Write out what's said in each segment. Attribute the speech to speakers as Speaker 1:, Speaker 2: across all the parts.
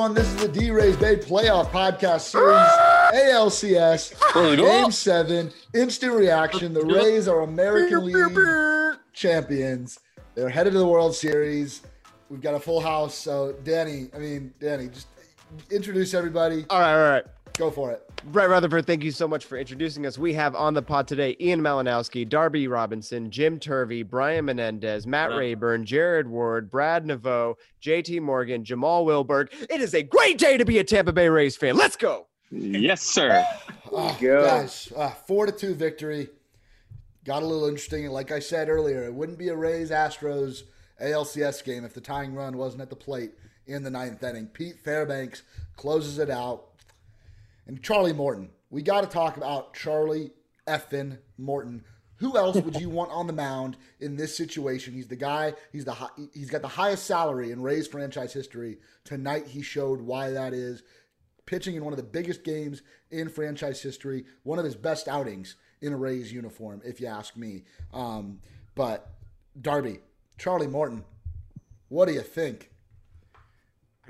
Speaker 1: Everyone. This is the D Rays Bay Playoff Podcast Series, ALCS, Game 7, Instant Reaction. The Rays are American League champions. They're headed to the World Series. We've got a full house. So, Danny, I mean, Danny, just introduce everybody.
Speaker 2: All right, all right.
Speaker 1: Go for it.
Speaker 2: Brett Rutherford, thank you so much for introducing us. We have on the pod today Ian Malinowski, Darby Robinson, Jim Turvey, Brian Menendez, Matt Rayburn, Jared Ward, Brad Neveau, JT Morgan, Jamal Wilberg. It is a great day to be a Tampa Bay Rays fan. Let's go.
Speaker 3: Yes, sir.
Speaker 1: Oh, guys, uh, four to two victory. Got a little interesting. Like I said earlier, it wouldn't be a Rays Astros ALCS game if the tying run wasn't at the plate in the ninth inning. Pete Fairbanks closes it out. And Charlie Morton. We got to talk about Charlie effin Morton. Who else would you want on the mound in this situation? He's the guy. He's the he's got the highest salary in Rays franchise history. Tonight he showed why that is. Pitching in one of the biggest games in franchise history, one of his best outings in a Rays uniform, if you ask me. Um, but Darby, Charlie Morton, what do you think?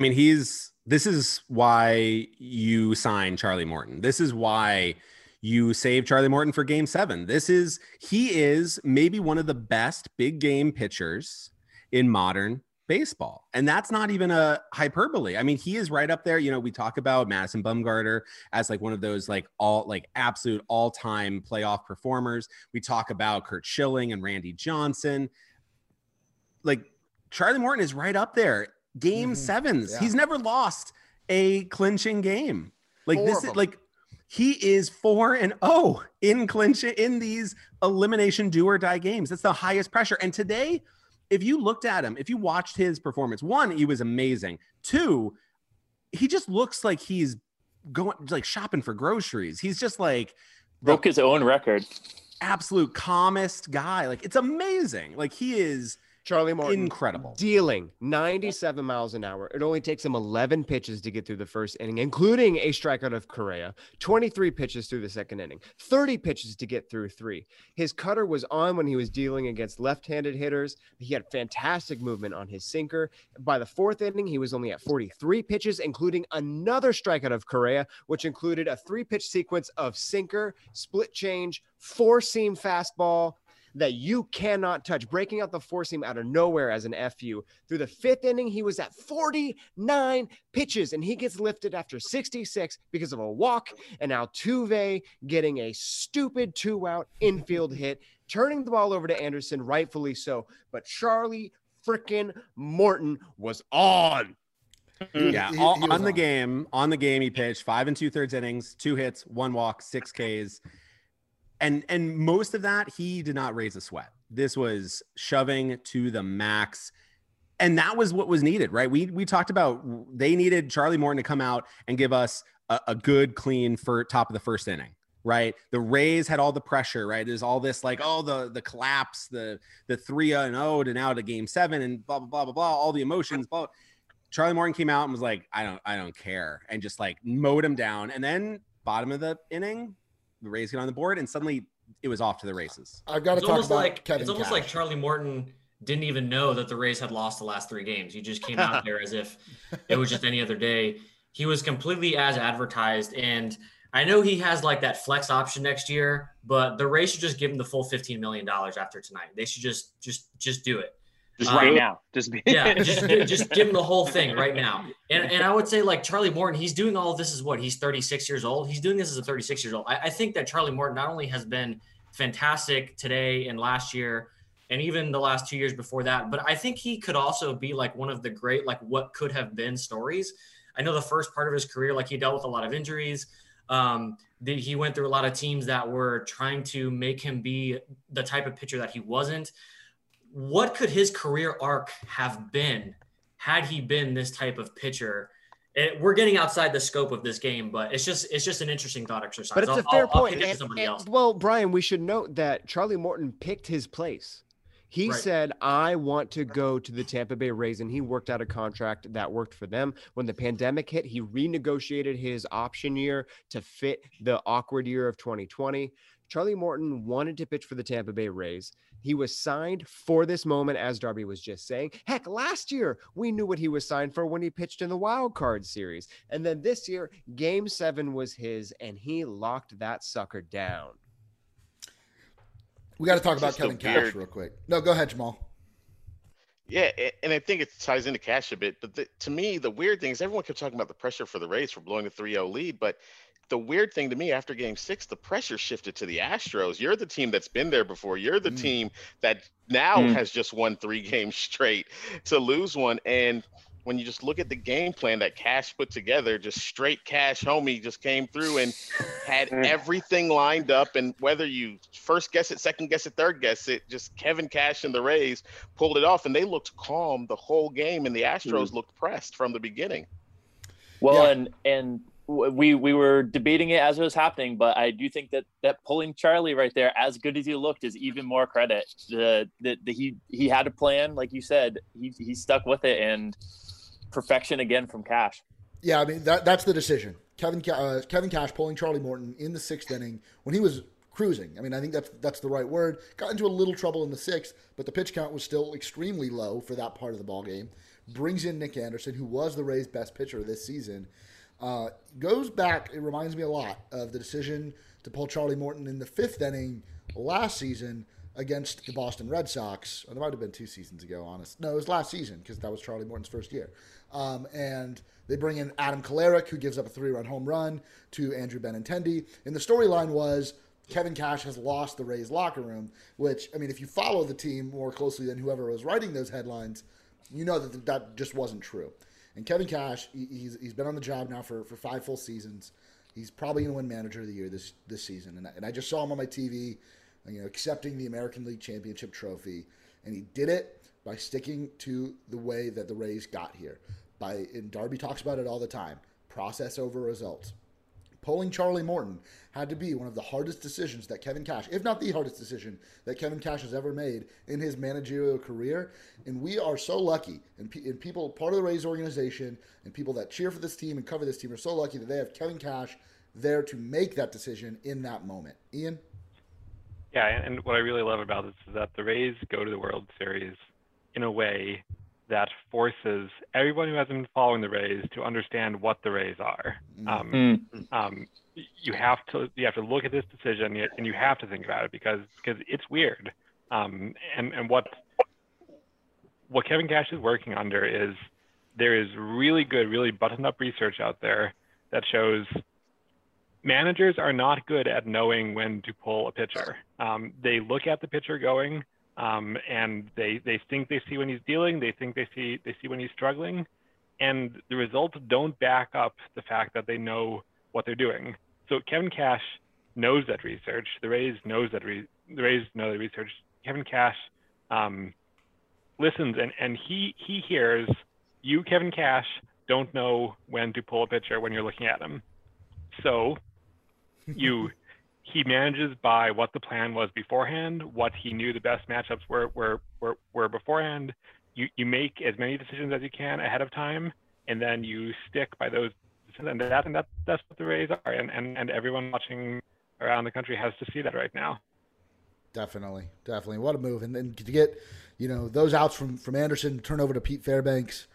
Speaker 4: I mean, he's this is why you sign Charlie Morton. This is why you save Charlie Morton for game seven. This is he is maybe one of the best big game pitchers in modern baseball. And that's not even a hyperbole. I mean, he is right up there. You know, we talk about Madison Bumgarner as like one of those like all like absolute all-time playoff performers. We talk about Curt Schilling and Randy Johnson. Like Charlie Morton is right up there. Game
Speaker 1: Mhm.
Speaker 4: 7s
Speaker 1: Yeah.
Speaker 4: He's never lost a clinching game. Like
Speaker 2: Four
Speaker 4: this is like he is four and oh in clinching in these elimination do or die games. That's the highest pressure. And today, if you looked at him, if you watched his performance, one, he was amazing. Two, he just looks like he's going like shopping for groceries. He's just like
Speaker 3: Broke his own record.
Speaker 4: absolute calmest guy. Like it's amazing. Like he is
Speaker 2: Charlie Morton.
Speaker 4: incredible.
Speaker 2: Dealing 97 miles an hour. It only takes him 11 pitches to get through the first inning, including a strikeout of Correa, 23 pitches through the second inning, 30 pitches to get through three. His cutter was on when he was dealing against left handed hitters. He had fantastic movement on his sinker. By the fourth inning, he was only at 43 pitches, including another strikeout of Correa, which included a three pitch sequence of sinker, split change, four seam fastball, that you cannot touch, breaking out the four seam out of nowhere as an FU. Through the fifth inning, he was at 49 pitches and he gets lifted after 66 because of a walk. And Altuve getting a stupid two out infield hit, turning the ball over to Anderson, rightfully so. But Charlie freaking Morton was on.
Speaker 4: Yeah,
Speaker 1: He-
Speaker 4: all,
Speaker 1: he was
Speaker 4: on the
Speaker 1: on.
Speaker 4: game, on the game, he pitched five and two thirds innings, two hits, one walk, six Ks, and and most of that he did not raise a sweat. This was shoving to the max, and that was what was needed, right? We we talked about they needed Charlie Morton to come out and give us a, a good, clean for top of the first inning. Right, the Rays had all the pressure. Right, there's all this like, oh, the the collapse, the the three and oh to now to game seven, and blah blah blah blah blah, all the emotions. Blah. Charlie Morton came out and was like, I don't, I don't care, and just like mowed him down. And then bottom of the inning, the Rays get on the board, and suddenly it was off to the races.
Speaker 1: I've got to
Speaker 5: It's
Speaker 1: talk about
Speaker 5: like
Speaker 1: Kevin.
Speaker 5: it's almost
Speaker 1: Cash.
Speaker 5: like Charlie Morton didn't even know that the Rays had lost the last three games. He just came out there as if it was just any other day. He was completely as advertised, and I know he has like that flex option next year, but the Rays should just give him the full fifteen million dollars after tonight. They should just just just do it.
Speaker 3: Just
Speaker 5: Um,
Speaker 3: right now. Just be
Speaker 5: Yeah, just just give him the whole thing right now. And and I would say like Charlie Morton, he's doing all of this is what he's 36 years old. He's doing this as a 36 years old. I, I think that Charlie Morton not only has been fantastic today and last year, and even the last two years before that. But I think he could also be like one of the great, like what could have been stories. I know the first part of his career, like he dealt with a lot of injuries. Um, the, he went through a lot of teams that were trying to make him be the type of pitcher that he wasn't. What could his career arc have been had he been this type of pitcher? It, we're getting outside the scope of this game, but it's just it's just an interesting thought exercise.
Speaker 2: But it's
Speaker 5: I'll,
Speaker 2: a fair
Speaker 5: I'll, I'll
Speaker 2: point.
Speaker 5: to
Speaker 2: And- and-
Speaker 5: else.
Speaker 2: well, Brian, we should note that Charlie Morton picked his place. He
Speaker 5: Right.
Speaker 2: said, I want to go to the Tampa Bay Rays, and he worked out a contract that worked for them. When the pandemic hit, he renegotiated his option year to fit the awkward year of 2020. Charlie Morton wanted to pitch for the Tampa Bay Rays. He was signed for this moment, as Darby was just saying. Heck, last year we knew what he was signed for when he pitched in the wild card series. And then this year, game seven was his, and he locked that sucker down.
Speaker 1: We got to talk
Speaker 6: It's
Speaker 1: about
Speaker 6: just a
Speaker 1: Kevin Cash real quick. No, go ahead, Jamal.
Speaker 6: Yeah, and I think it ties into cash a bit. But the, to me, the weird thing is everyone kept talking about the pressure for the Rays for blowing a 3-0 lead. But the weird thing to me after game six, the pressure shifted to the Astros. You're the team that's been there before. You're the
Speaker 1: Mm.
Speaker 6: team that now
Speaker 3: Mm.
Speaker 6: has just won three games straight to lose one. And when you just look at the game plan that Cash put together, just straight Cash homie just came through and had
Speaker 3: Mm.
Speaker 6: everything lined up. And whether you first guess it, second guess it, third guess it, just Kevin Cash and the Rays pulled it off. And they looked calm the whole game. And the Astros looked pressed from the beginning.
Speaker 3: Well,
Speaker 1: Yeah.
Speaker 3: and and w- we we were debating it as it was happening, but I do think that that pulling Charlie right there, as good as he looked, is even more credit. The the he he had a plan, like you said, he he stuck with it, and perfection again from Cash.
Speaker 1: Yeah, I mean that that's the decision. Kevin uh, Kevin Cash pulling Charlie Morton in the sixth inning when he was cruising. I mean, I think that's that's the right word. Got into a little trouble in the sixth, but the pitch count was still extremely low for that part of the ball game. Brings in Nick Anderson, who was the Rays' best pitcher this season. Uh, goes back. It reminds me a lot of the decision to pull Charlie Morton in the fifth inning last season against the Boston Red Sox. Or there might have been two seasons ago, honest. No, it was last season because that was Charlie Morton's first year. Um, and they bring in Adam Kolarek, who gives up a three-run home run to Andrew Benintendi. And the storyline was Kevin Cash has lost the Rays locker room, which, I mean, if you follow the team more closely than whoever was writing those headlines, you know that that just wasn't true. And Kevin Cash, he- he's, he's been on the job now for, for five full seasons. He's probably going to win Manager of the Year this this season. And I, and I just saw him on my TV, you know, accepting the American League Championship trophy, and he did it by sticking to the way that the Rays got here. By and Darby talks about it all the time: process over results. Pulling Charlie Morton had to be one of the hardest decisions that Kevin Cash, if not the hardest decision that Kevin Cash has ever made in his managerial career. And we are so lucky, and, pe- and people, part of the Rays organization, and people that cheer for this team and cover this team are so lucky that they have Kevin Cash there to make that decision in that moment. Ian?
Speaker 7: Yeah, and what I really love about this is that the Rays go to the World Series in a way that forces everyone who hasn't been following the Rays to understand what the Rays are. Um,
Speaker 3: Mm.
Speaker 7: um, you have to you have to look at this decision and you have to think about it because because it's weird. Um, and and what what Kevin Cash is working under is there is really good, really buttoned up research out there that shows managers are not good at knowing when to pull a pitcher. Um, they look at the pitcher going, um, and they they think they see when he's dealing. They think they see they see when he's struggling, and the results don't back up the fact that they know what they're doing. So Kevin Cash knows that research. The Rays knows that re- the Rays know the research. Kevin Cash um, listens and and he he hears you Kevin Cash don't know when to pull a pitcher when you're looking at him. So you he manages by what the plan was beforehand, what he knew the best matchups were were were, were beforehand. You you make as many decisions as you can ahead of time, and then you stick by those. And that and that that's what the Rays are, and and and everyone watching around the country has to see that right now.
Speaker 1: Definitely, definitely. What a move! And then to get, you know, those outs from from Anderson, turn over to Pete Fairbanks,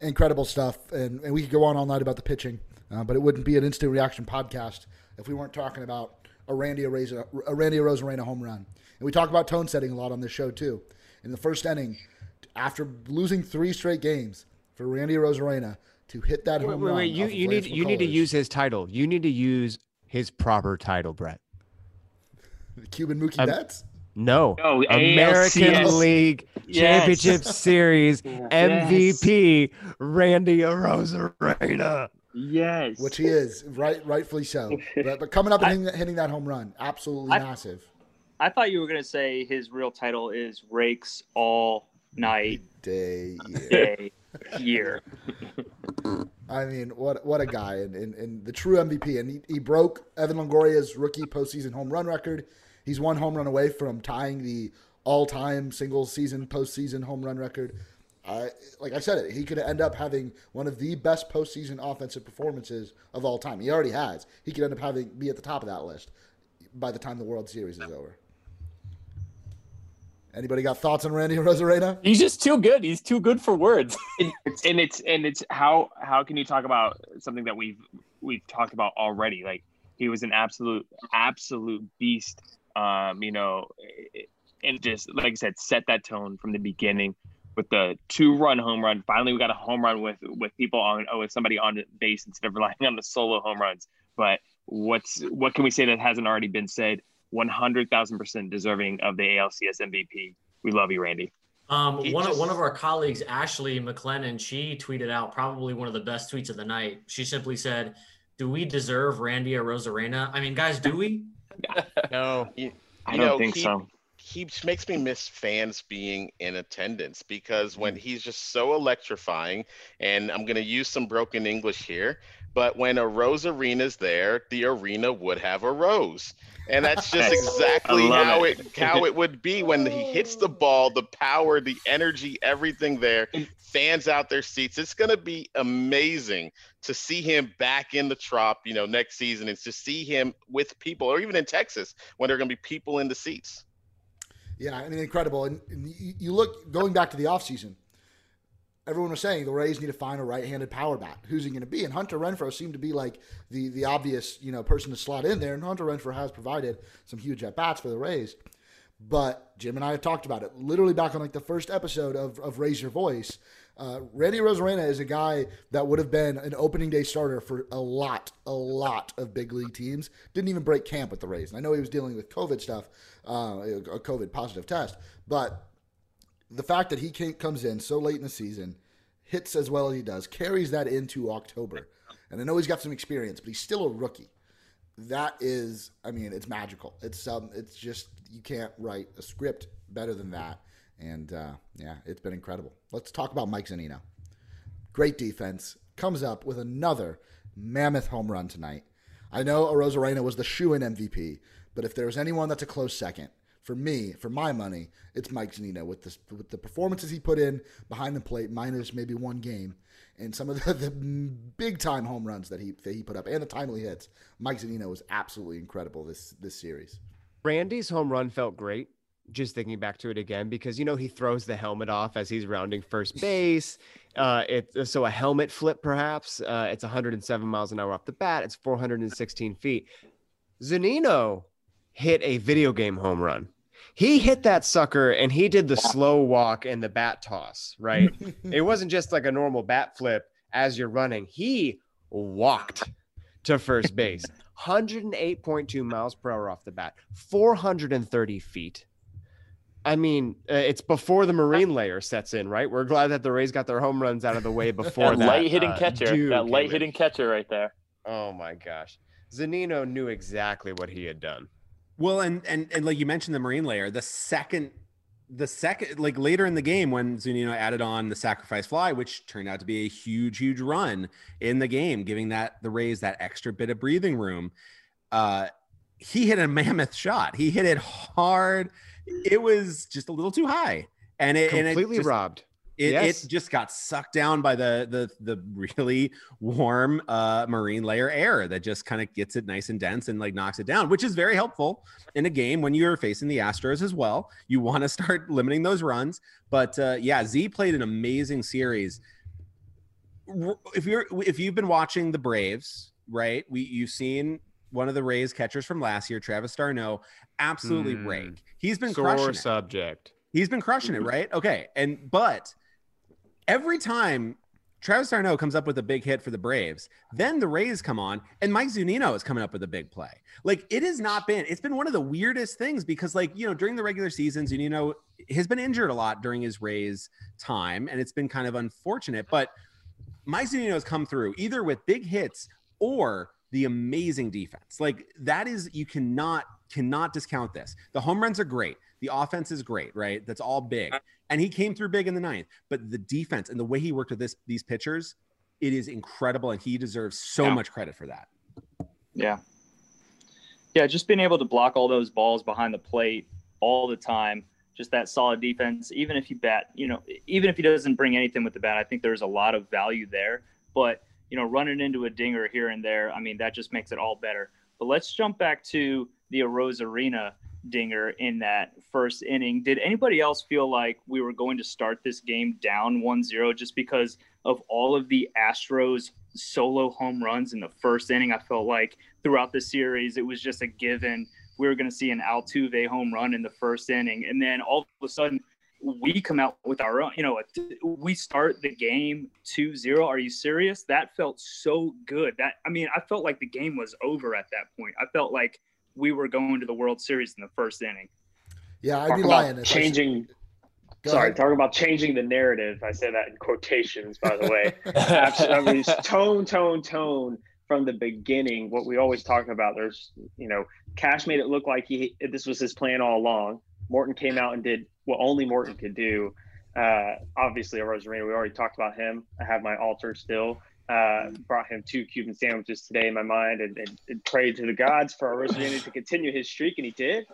Speaker 1: incredible stuff. And and we could go on all night about the pitching, uh, but it wouldn't be an instant reaction podcast if we weren't talking about a Randy Arozarena, a Randy Arozarena home run. And we talk about tone setting a lot on this show too. In the first inning, after losing three straight games for Randy Arozarena to hit that
Speaker 2: Wait,
Speaker 1: home
Speaker 2: wait,
Speaker 1: run,
Speaker 2: wait. You, you need
Speaker 1: Lance
Speaker 2: you need to use his title. You need to use his proper title, Brett.
Speaker 1: the Cuban Mookie
Speaker 2: Um,
Speaker 1: Betts.
Speaker 2: No.
Speaker 8: No,
Speaker 2: American
Speaker 8: ALCS.
Speaker 2: League
Speaker 8: Yes.
Speaker 2: Championship Series MVP Randy Arozarena.
Speaker 8: Yes.
Speaker 1: which he is, right, rightfully so. But, but coming up and hitting, hitting that home run, absolutely
Speaker 8: I-
Speaker 1: massive.
Speaker 8: I thought you were gonna say his real title is Rakes All Night
Speaker 1: Day.
Speaker 8: Day Year.
Speaker 1: I mean, what what a guy and, and, and the true MVP. And he, he broke Evan Longoria's rookie postseason home run record. He's one home run away from tying the all time single season postseason home run record. I like I said it, he could end up having one of the best postseason offensive performances of all time. He already has. He could end up having be at the top of that list by the time the World Series is over. Anybody got thoughts on Randy Arozarena?
Speaker 3: He's just too good. He's too good for words.
Speaker 8: and it's and it's how how can you talk about something that we've we've talked about already like he was an absolute absolute beast um you know and just like i said set that tone from the beginning with the two run home run finally we got a home run with with people on oh with somebody on base instead of relying on the solo home runs but what's what can we say that hasn't already been said 100,000% deserving of the ALCS MVP we love you randy
Speaker 5: Um,
Speaker 6: He
Speaker 5: one of one of our colleagues, Ashley McLennan, she tweeted out probably one of the best tweets of the night. She simply said, "Do we deserve Randy Arozarena? I mean, guys, do we?"
Speaker 2: No.
Speaker 6: You,
Speaker 8: i don't
Speaker 6: know,
Speaker 8: think
Speaker 6: he-
Speaker 8: so
Speaker 6: he makes me miss fans being in attendance because
Speaker 8: Mm.
Speaker 6: when he's just so electrifying, and I'm going to use some broken English here, but when a Rose Arena's there, the arena would have a rose. And that's just exactly how
Speaker 8: it.
Speaker 6: it how it would be when he hits the ball, the power, the energy, everything there. Fans out their seats. It's going to be amazing to see him back in the trop, you know, next season and to see him with people or even in Texas when there are going to be people in the seats.
Speaker 1: Yeah, I mean, incredible. And, and you, look going back to the offseason, everyone was saying the Rays need to find a right-handed power bat. Who's he going to be? And Hunter Renfroe seemed to be like the the obvious you know person to slot in there. And Hunter Renfroe has provided some huge at bats for the Rays. But Jim and I have talked about it literally back on like the first episode of, of Raise Your Voice. Uh, Randy Arozarena is a guy that would have been an opening day starter for a lot, a lot of big league teams. Didn't even break camp with the Rays. And I know he was dealing with COVID stuff, uh, a COVID positive test, but the fact that he comes in so late in the season, hits as well as he does, carries that into October. And I know he's got some experience, but he's still a rookie. That is, I mean, it's magical. It's um, it's just you can't write a script better than that. And uh, yeah, it's been incredible. Let's talk about Mike Zunino. Great defense. Comes up with another mammoth home run tonight. I know Arozarena was the shoe-in MVP, but if there's anyone that's a close second, for me, for my money, it's Mike Zunino with this with the performances he put in behind the plate, minus maybe one game, and some of the, the big time home runs that he that he put up and the timely hits. Mike Zunino was absolutely incredible this this series.
Speaker 2: Randy's home run felt great. Just thinking back to it again, because you know he throws the helmet off as he's rounding first base. Uh, it's so a helmet flip, perhaps. Uh, it's 107 miles an hour off the bat. It's 416 feet. Zunino hit a video game home run. He hit that sucker and he did the slow walk and the bat toss. Right? it wasn't just like a normal bat flip as you're running. He walked to first base. 108.2 miles per hour off the bat, 430 feet. I mean, uh, it's before the marine layer sets in, right? We're glad that the Rays got their home runs out of the way before
Speaker 3: that
Speaker 2: that.
Speaker 3: light hitting
Speaker 2: uh,
Speaker 3: catcher. That light hitting catcher right there.
Speaker 2: Oh my gosh. Zunino knew exactly what he had done.
Speaker 4: Well, and and and like you mentioned the marine layer, the second the second like later in the game when Zunino added on the sacrifice fly, which turned out to be a huge, huge run in the game, giving that the Rays that extra bit of breathing room. Uh he hit a mammoth shot. He hit it hard. It was just a little too high. And it and it
Speaker 2: Completely
Speaker 4: just-
Speaker 2: robbed.
Speaker 4: It,
Speaker 2: Yes.
Speaker 4: it just got sucked down by the the the really warm uh marine layer air that just kind of gets it nice and dense and like knocks it down which is very helpful in a game when you're facing the astros as well you want to start limiting those runs but uh yeah z played an amazing series if you're if you've been watching the braves right we you've seen one of the rays catchers from last year travis d'arnaud absolutely
Speaker 2: Hmm.
Speaker 4: rake he's been
Speaker 2: Sore
Speaker 4: crushing it.
Speaker 2: subject.
Speaker 4: He's been crushing it, right? Okay. And but every time Travis d'Arnaud comes up with a big hit for the Braves. Then the Rays come on, and Mike Zunino is coming up with a big play. Like it has not been, it's been one of the weirdest things because, like, you know, during the regular season, Zunino has been injured a lot during his Rays time, and it's been kind of unfortunate. But Mike Zunino has come through either with big hits or the amazing defense. Like that is you cannot cannot discount this. The home runs are great. The offense is great, right? That's all big. Uh-huh. And he came through big in the ninth. But the defense and the way he worked with this these pitchers, it is incredible, and he deserves so
Speaker 9: Yeah.
Speaker 4: much credit for that.
Speaker 9: Yeah. Yeah, just being able to block all those balls behind the plate all the time, just that solid defense. Even if you bat, you know, even if he doesn't bring anything with the bat, I think there's a lot of value there. But, you know, running into a dinger here and there, I mean, that just makes it all better. But let's jump back to the Arozarena dinger in that first inning. Did anybody else feel like we were going to start this game down 1 0 just because of all of the Astros solo home runs in the first inning? I felt like throughout the series, it was just a given. We were going to see an Altuve home run in the first inning. And then all of a sudden, we come out with our own, you know, we start the game 2 0. Are you serious? That felt so good. That, I mean, I felt like the game was over at that point. I felt like we were going to the World Series in the first inning.
Speaker 1: Yeah, I'd
Speaker 10: Talk
Speaker 1: be lying. if I s-
Speaker 10: changing.
Speaker 1: Go
Speaker 10: Sorry,
Speaker 1: ahead.
Speaker 10: talk about changing the narrative. I say that in quotations, by the way. Abs- I mean, tone, tone, tone from the beginning. What we always talk about. There's, you know, Cash made it look like he this was his plan all along. Morton came out and did what only Morton could do. Uh, obviously, Arozarena, we already talked about him. I have my altar still. Uh, brought him two Cuban sandwiches today in my mind and, and, and prayed to the gods for Arozarena to continue his streak, and he did.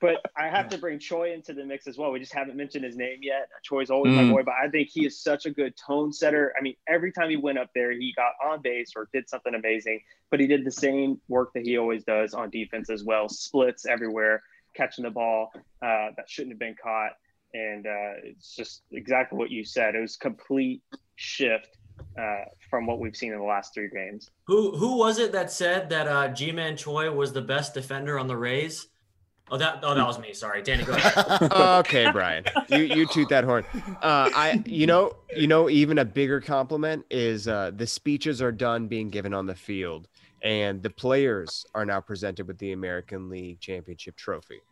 Speaker 10: But I have to bring Choi into the mix as well. We just haven't mentioned his name yet. Choi's always
Speaker 9: Mm.
Speaker 10: my boy, but I think he is such a good tone setter. I mean, every time he went up there, he got on base or did something amazing. But he did the same work that he always does on defense as well. Splits everywhere, catching the ball uh, that shouldn't have been caught. And uh, it's just exactly what you said. It was complete shift uh, from what we've seen in the last three games.
Speaker 5: Who who was it that said that uh, Ji-Man Choi was the best defender on the Rays? Oh, that oh that was me. Sorry, Danny. Go ahead.
Speaker 2: okay, Brian, you you toot that horn. Uh, I you know you know even a bigger compliment is uh, the speeches are done being given on the field, and the players are now presented with the American League Championship trophy,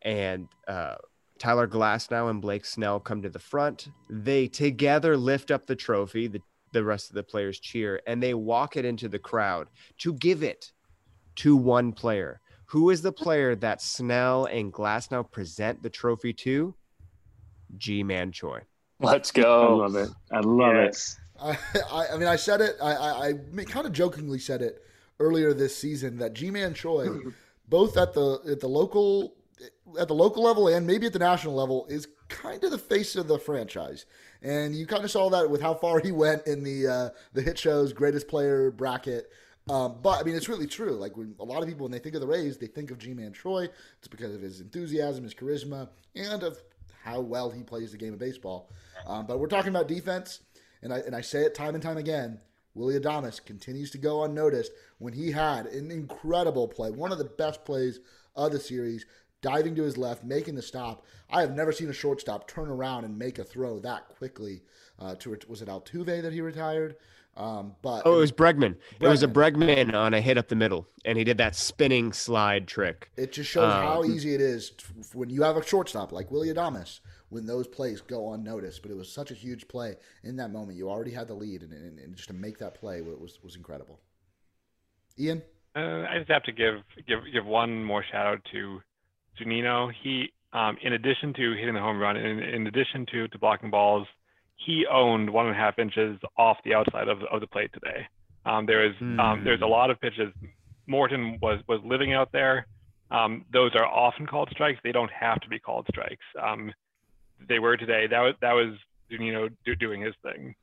Speaker 2: and uh, Tyler Glasnow and Blake Snell come to the front. They together lift up the trophy. The the rest of the players cheer, and they walk it into the crowd to give it to one player. Who is the player that Snell and Glasnow present the trophy to? Ji-Man Choi.
Speaker 8: Let's go.
Speaker 10: I love it. I love
Speaker 8: Yes.
Speaker 1: I, I, I mean, I said it. I, I, I kind of jokingly said it earlier this season that Ji-Man Choi, both at the at the local at the local level and maybe at the national level, is kind of the face of the franchise. And you kind of saw that with how far he went in the uh, the hit show's greatest player bracket. Um, but I mean, it's really true. Like when a lot of people, when they think of the Rays, they think of Ji-Man Choi. It's because of his enthusiasm, his charisma, and of how well he plays the game of baseball. Um, but we're talking about defense, and I and I say it time and time again. Willy Adames continues to go unnoticed when he had an incredible play, one of the best plays of the series, diving to his left, making the stop. I have never seen a shortstop turn around and make a throw that quickly. Uh, to was it Altuve that he retired? Um, but
Speaker 2: Oh, it was Bregman. It was a Bregman on a hit up the middle, and he did that spinning slide trick.
Speaker 1: It just shows
Speaker 2: Um,
Speaker 1: how easy it is t- when you have a shortstop like Willy Adames when those plays go unnoticed. But it was such a huge play in that moment. You already had the lead, and, and, and just to make that play was was incredible. Ian,
Speaker 7: Uh, I just have to give give give one more shout out to Zunino. He, um, in addition to hitting the home run, in, in addition to, to blocking balls, he owned one and a half inches off the outside of, of the plate today. Um, there is um, there's a lot of pitches. Morton was was living out there. Um, those are often called strikes. They don't have to be called strikes. Um, they were today. That was that was Zunino do, doing his thing.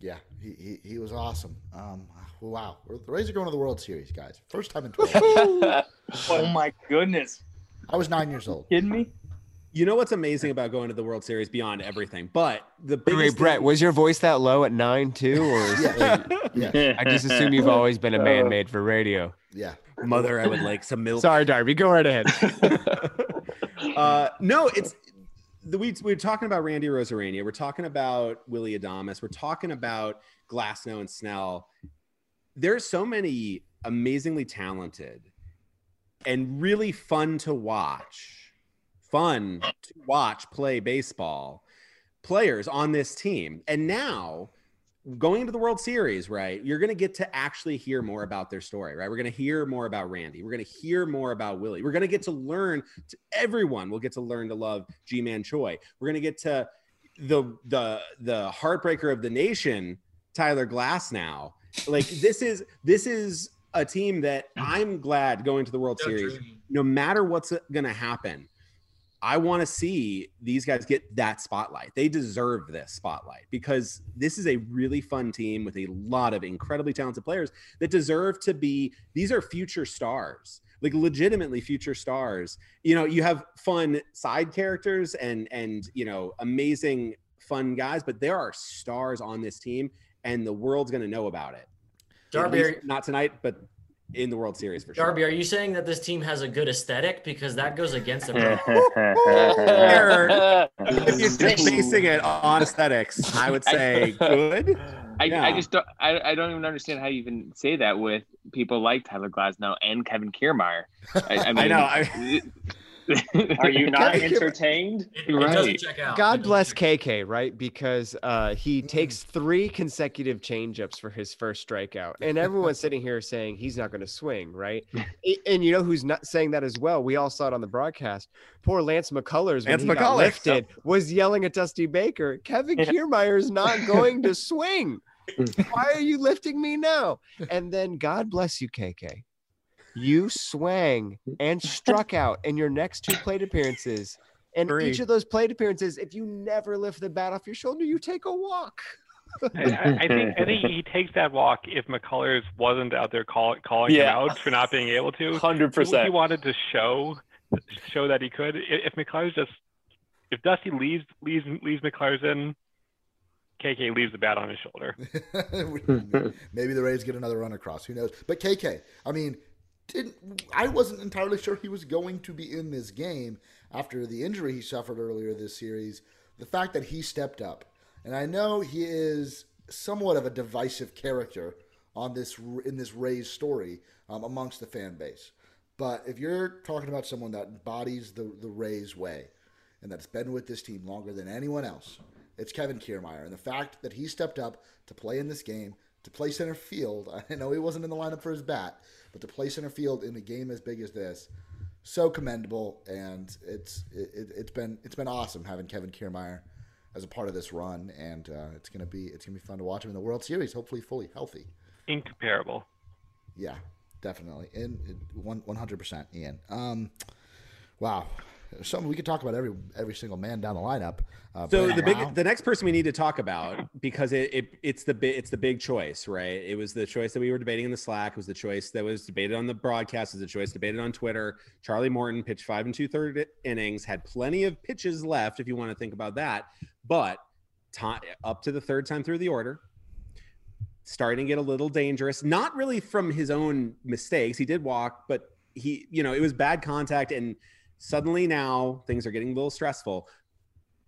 Speaker 1: yeah, he he, he was awesome. Um, wow, the Rays are going to the World Series, guys. First time in 12.
Speaker 9: Oh my goodness.
Speaker 1: I was nine years old.
Speaker 9: Kidding me?
Speaker 4: You know what's amazing about going to the World Series beyond everything, but the
Speaker 2: Wait,
Speaker 4: biggest
Speaker 2: wait, Brett,
Speaker 4: thing-
Speaker 2: was your voice that low at nine too, or is
Speaker 1: Yeah, yeah,
Speaker 2: I just assume you've always been a man made for radio.
Speaker 1: yeah.
Speaker 4: mother, I would like some milk.
Speaker 2: Sorry, Darby, go right ahead.
Speaker 4: uh, no, it's the, we, we're talking about Randy Arozarena. We're talking about Willy Adames. We're talking about Glasnow and Snell. There's so many amazingly talented and really fun to watch, fun to watch play baseball players on this team. And now going into the World Series, right, you're going to get to actually hear more about their story, right? We're going to hear more about Randy. We're going to hear more about Willie. We're going to get to learn, to, everyone We'll get to learn to love Ji-Man Choi. We're going to get to the, the, the heartbreaker of the nation, Tyler Glasnow. Like this is, this is a team that I'm glad going to the World Series, no matter what's going to happen. I want to see these guys get that spotlight. They deserve this spotlight because this is a really fun team with a lot of incredibly talented players that deserve to be. These are future stars, like legitimately future stars. You know, you have fun side characters and and you know amazing fun guys, but there are stars on this team, and the world's going to know about it.
Speaker 5: Darby,
Speaker 4: not tonight, but in the World Series for
Speaker 5: sure. Darby, are you saying that this team has a good aesthetic because that goes against the
Speaker 4: if you're basing it on aesthetics, I would say good.
Speaker 8: I,
Speaker 4: Yeah.
Speaker 8: I just don't I, I don't even understand how you even say that with people like Tyler Glasnow and Kevin Kiermaier. I, I, mean,
Speaker 4: know, I-
Speaker 9: Are you not entertained?
Speaker 5: It, it doesn't check out.
Speaker 2: God
Speaker 5: It
Speaker 2: bless KK, right? Because uh, he takes three consecutive changeups for his first strikeout, and everyone's sitting here saying he's not going to swing, right? And you know who's not saying that as well? We all saw it on the broadcast. Poor Lance McCullers, when
Speaker 4: Lance
Speaker 2: he got
Speaker 4: McCullers.
Speaker 2: lifted, was yelling at Dusty Baker, "Kevin Kiermaier is not going to swing. Why are you lifting me now?" And then God bless you, KK. You swang and struck out in your next two plate appearances. And
Speaker 4: Three.
Speaker 2: each of those plate appearances, if you never lift the bat off your shoulder, you take a walk.
Speaker 7: I, I I think I think he takes that walk if McCullers wasn't out there call, calling him out for not being able to.
Speaker 3: Hundred
Speaker 7: He, he wanted to show show that he could. If McCullers just if Dusty leaves leaves leaves McCullers in, KK leaves the bat on his shoulder.
Speaker 1: Maybe the Rays get another run across. Who knows? But KK, I mean, didn't I wasn't entirely sure he was going to be in this game after the injury he suffered earlier this series. The fact that he stepped up, and I know he is somewhat of a divisive character on this in this Rays story um, amongst the fan base. But if you're talking about someone that embodies the the Rays way, and that's been with this team longer than anyone else, it's Kevin Kiermaier. And the fact that he stepped up to play in this game, to play center field, I know he wasn't in the lineup for his bat, but to play center field in a game as big as this, so commendable. And it's it, it's been it's been awesome having Kevin Kiermaier as a part of this run, and uh, it's gonna be it's gonna be fun to watch him in the World Series. Hopefully, fully healthy.
Speaker 7: Incomparable.
Speaker 1: Yeah, definitely. And one one hundred percent, Ian. Um, wow, something we could talk about every every single man down the lineup. Uh,
Speaker 4: So the big, the next person we need to talk about because it, it it's the big it's the big choice, right? It was the choice that we were debating in the Slack. It was the choice that was debated on the broadcast. It was the choice debated on Twitter. Charlie Morton pitched five and two third innings, had plenty of pitches left if you want to think about that, but time up to the third time through the order. Starting to get a little dangerous, not really from his own mistakes. He did walk, but he, you know, it was bad contact, and suddenly now things are getting a little stressful.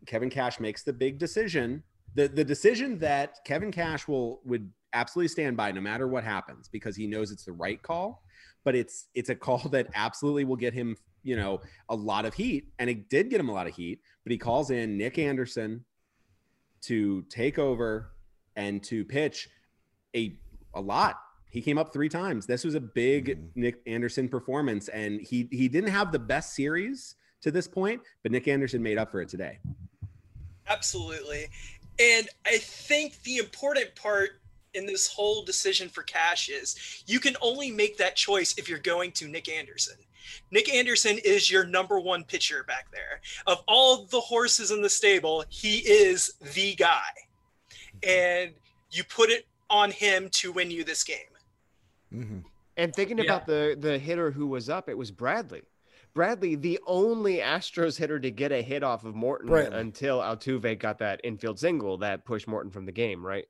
Speaker 4: Kevin Cash makes the big decision, the the decision that Kevin Cash will would absolutely stand by no matter what happens because he knows it's the right call, but it's it's a call that absolutely will get him, you know, a lot of heat and it did get him a lot of heat, but he calls in Nick Anderson to take over and to pitch a a lot. He came up 3 times. This was a big mm-hmm. Nick Anderson performance and he he didn't have the best series to this point, but Nick Anderson made up for it today.
Speaker 11: Absolutely. And I think the important part in this whole decision for Cash is you can only make that choice if you're going to Nick Anderson. Nick Anderson is your number one pitcher back there. Of all the horses in the stable, he is the guy. And you put it on him to win you this game.
Speaker 1: Mm-hmm.
Speaker 2: And thinking
Speaker 11: Yeah.
Speaker 2: about the the hitter who was up, it was Brantley. Brantley, the only Astros hitter to get a hit off of Morton
Speaker 1: Brantley.
Speaker 2: until Altuve got that infield single that pushed Morton from the game, right?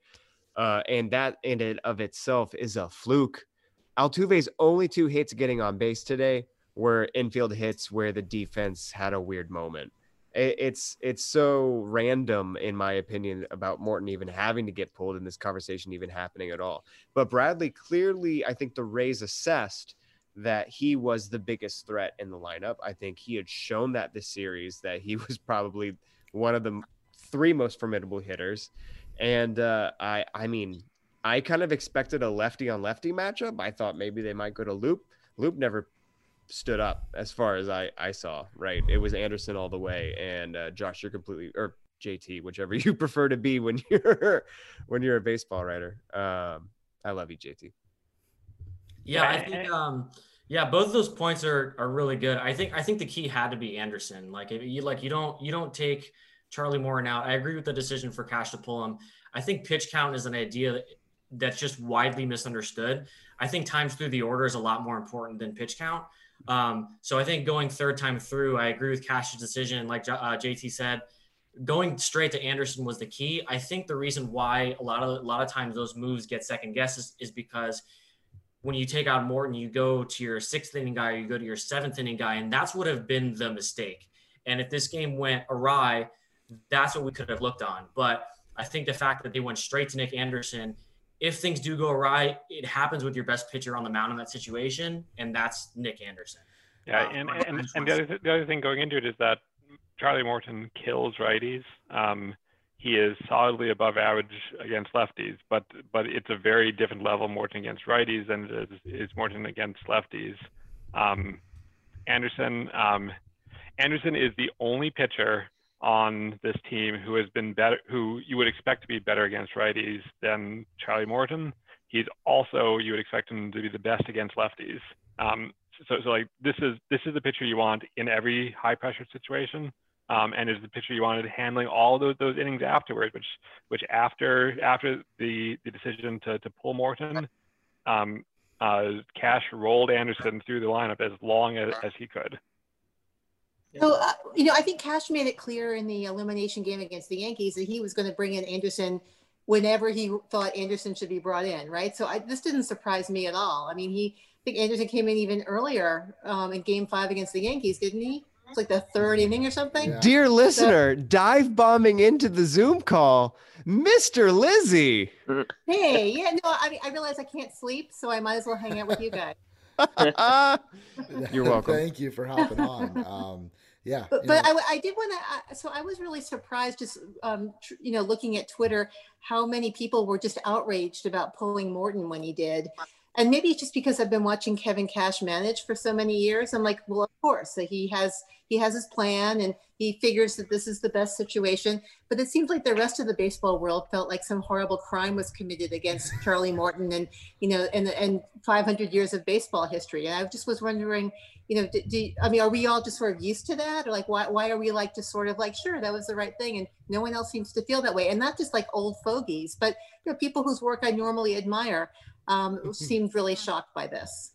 Speaker 2: Uh, and that in and of itself is a fluke. Altuve's only two hits getting on base today were infield hits where the defense had a weird moment. It, it's it's so random in my opinion about Morton even having to get pulled in this conversation even happening at all. But Brantley clearly, I think the Rays assessed that he was the biggest threat in the lineup. I think he had shown that this series that he was probably one of the three most formidable hitters. And uh, I, I mean, I kind of expected a lefty on lefty matchup. I thought maybe they might go to Loup. Loup never stood up as far as I, I saw. Right, it was Anderson all the way, and uh, Josh, you're completely or JT, whichever you prefer to be when you're when you're a baseball writer. Um, I love you, JT.
Speaker 5: Yeah, I think um yeah, both of those points are are really good. I think I think the key had to be Anderson. Like if you like you don't you don't take Charlie Morton out. I agree with the decision for Cash to pull him. I think pitch count is an idea that's just widely misunderstood. I think times through the order is a lot more important than pitch count. Um, so I think going third time through, I agree with Cash's decision. Like uh, JT said, going straight to Anderson was the key. I think the reason why a lot of a lot of times those moves get second guesses is because when you take out Morton, you go to your sixth inning guy, you go to your seventh inning guy, and that's would have been the mistake. And if this game went awry, that's what we could have looked on. But I think the fact that they went straight to Nick Anderson, if things do go awry, it happens with your best pitcher on the mound in that situation, and that's Nick Anderson.
Speaker 7: Yeah, um, and, and, and the, other, the other thing going into it is that Charlie Morton kills righties. Um, he is solidly above average against lefties, but but it's a very different level Morton against righties than it is, is Morton against lefties. Um, Anderson um, Anderson is the only pitcher on this team who has been better, who you would expect to be better against righties than Charlie Morton. He's also you would expect him to be the best against lefties. Um, so, so like this is this is the pitcher you want in every high pressure situation um, and is the pitcher you wanted handling all those those innings afterwards, which which after after the the decision to to pull Morton, um, uh, Cash rolled Anderson through the lineup as long as, as he could.
Speaker 12: So, uh, you know, I think Cash made it clear in the elimination game against the Yankees that he was going to bring in Anderson whenever he thought Anderson should be brought in, right? So I, this didn't surprise me at all. I mean, he I think Anderson came in even earlier um, in Game Five against the Yankees, didn't he? It's like the third inning or something.
Speaker 2: Yeah. Dear listener, so, dive bombing into the Zoom call, Mr. Lizzie.
Speaker 12: Hey, yeah, no, I mean, I realize I can't sleep, so I might as well hang out with you guys.
Speaker 2: You're welcome.
Speaker 1: Thank you for hopping on. Um, yeah,
Speaker 12: but, but I, I, did want to. So I was really surprised, just um, tr- you know, looking at Twitter, how many people were just outraged about pulling Morton when he did and maybe it's just because I've been watching Kevin Cash manage for so many years. I'm like, well, of course, that he has he has his plan and he figures that this is the best situation. But it seems like the rest of the baseball world felt like some horrible crime was committed against Charlie Morton and you know and and 500 years of baseball history. And I just was wondering, you know, do, do, I mean, are we all just sort of used to that, or like why why are we like just sort of like sure that was the right thing, and no one else seems to feel that way, and not just like old fogies, but you know people whose work I normally admire um, seemed really shocked by this.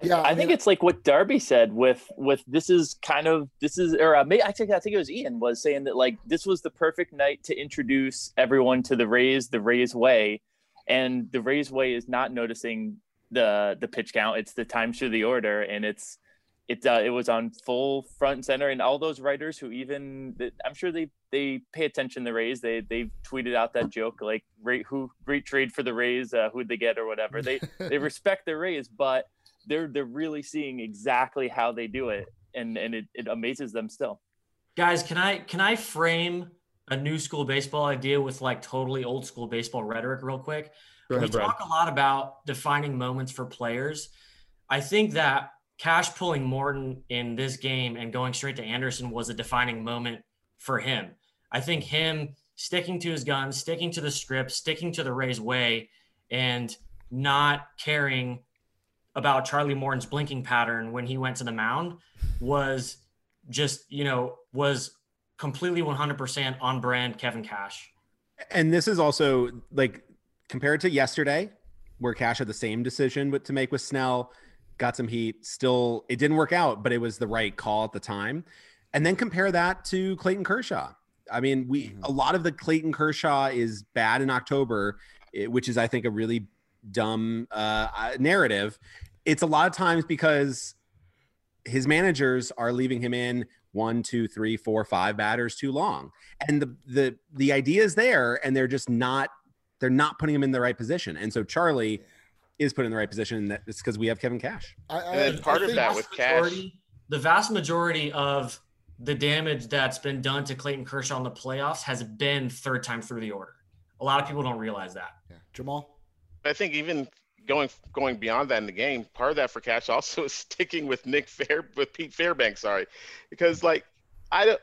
Speaker 3: Yeah, I, I think it's like what Darby said with with this is kind of this is or uh, maybe actually I think it was Ian was saying that like this was the perfect night to introduce everyone to the Rays the Rays way, and the Rays way is not noticing the the pitch count. It's the time through the order, and it's it uh, it was on full front and center, and all those writers who even I'm sure they they pay attention to the Rays. They they tweeted out that joke like rate who great trade for the Rays, uh, who'd they get or whatever. They they respect the Rays, but they're they're really seeing exactly how they do it, and and it, it amazes them still.
Speaker 5: Guys, can I can I frame a new school baseball idea with like totally old school baseball rhetoric real quick? Ahead, we talk a lot about defining moments for players. I think that Cash pulling Morton in this game and going straight to Anderson was a defining moment for him. I think him sticking to his guns, sticking to the script, sticking to the Rays way, and not caring about Charlie Morton's blinking pattern when he went to the mound was just, you know, was completely 100% on brand Kevin Cash.
Speaker 4: And this is also like compared to yesterday, where Cash had the same decision to make with Snell, got some heat. Still, it didn't work out, but it was the right call at the time. And then compare that to Clayton Kershaw. I mean, we mm-hmm. a lot of the Clayton Kershaw is bad in October, which is I think a really dumb uh, narrative. It's a lot of times because his managers are leaving him in one, two, three, four, five batters too long. And the the the idea is there, and they're just not they're not putting him in the right position. And so Charlie is put in the right position. And that's because we have Kevin Cash.
Speaker 1: I,
Speaker 6: And then part of that with Cash.
Speaker 5: majority, the vast majority of the damage that's been done to Clayton Kershaw in the playoffs has been third time through the order. A lot of people don't realize that.
Speaker 1: yeah. Jamal.
Speaker 6: I think even going going beyond that in the game, part of that for Cash also is sticking with Nick Fair with Pete Fairbanks. Sorry, because like I don't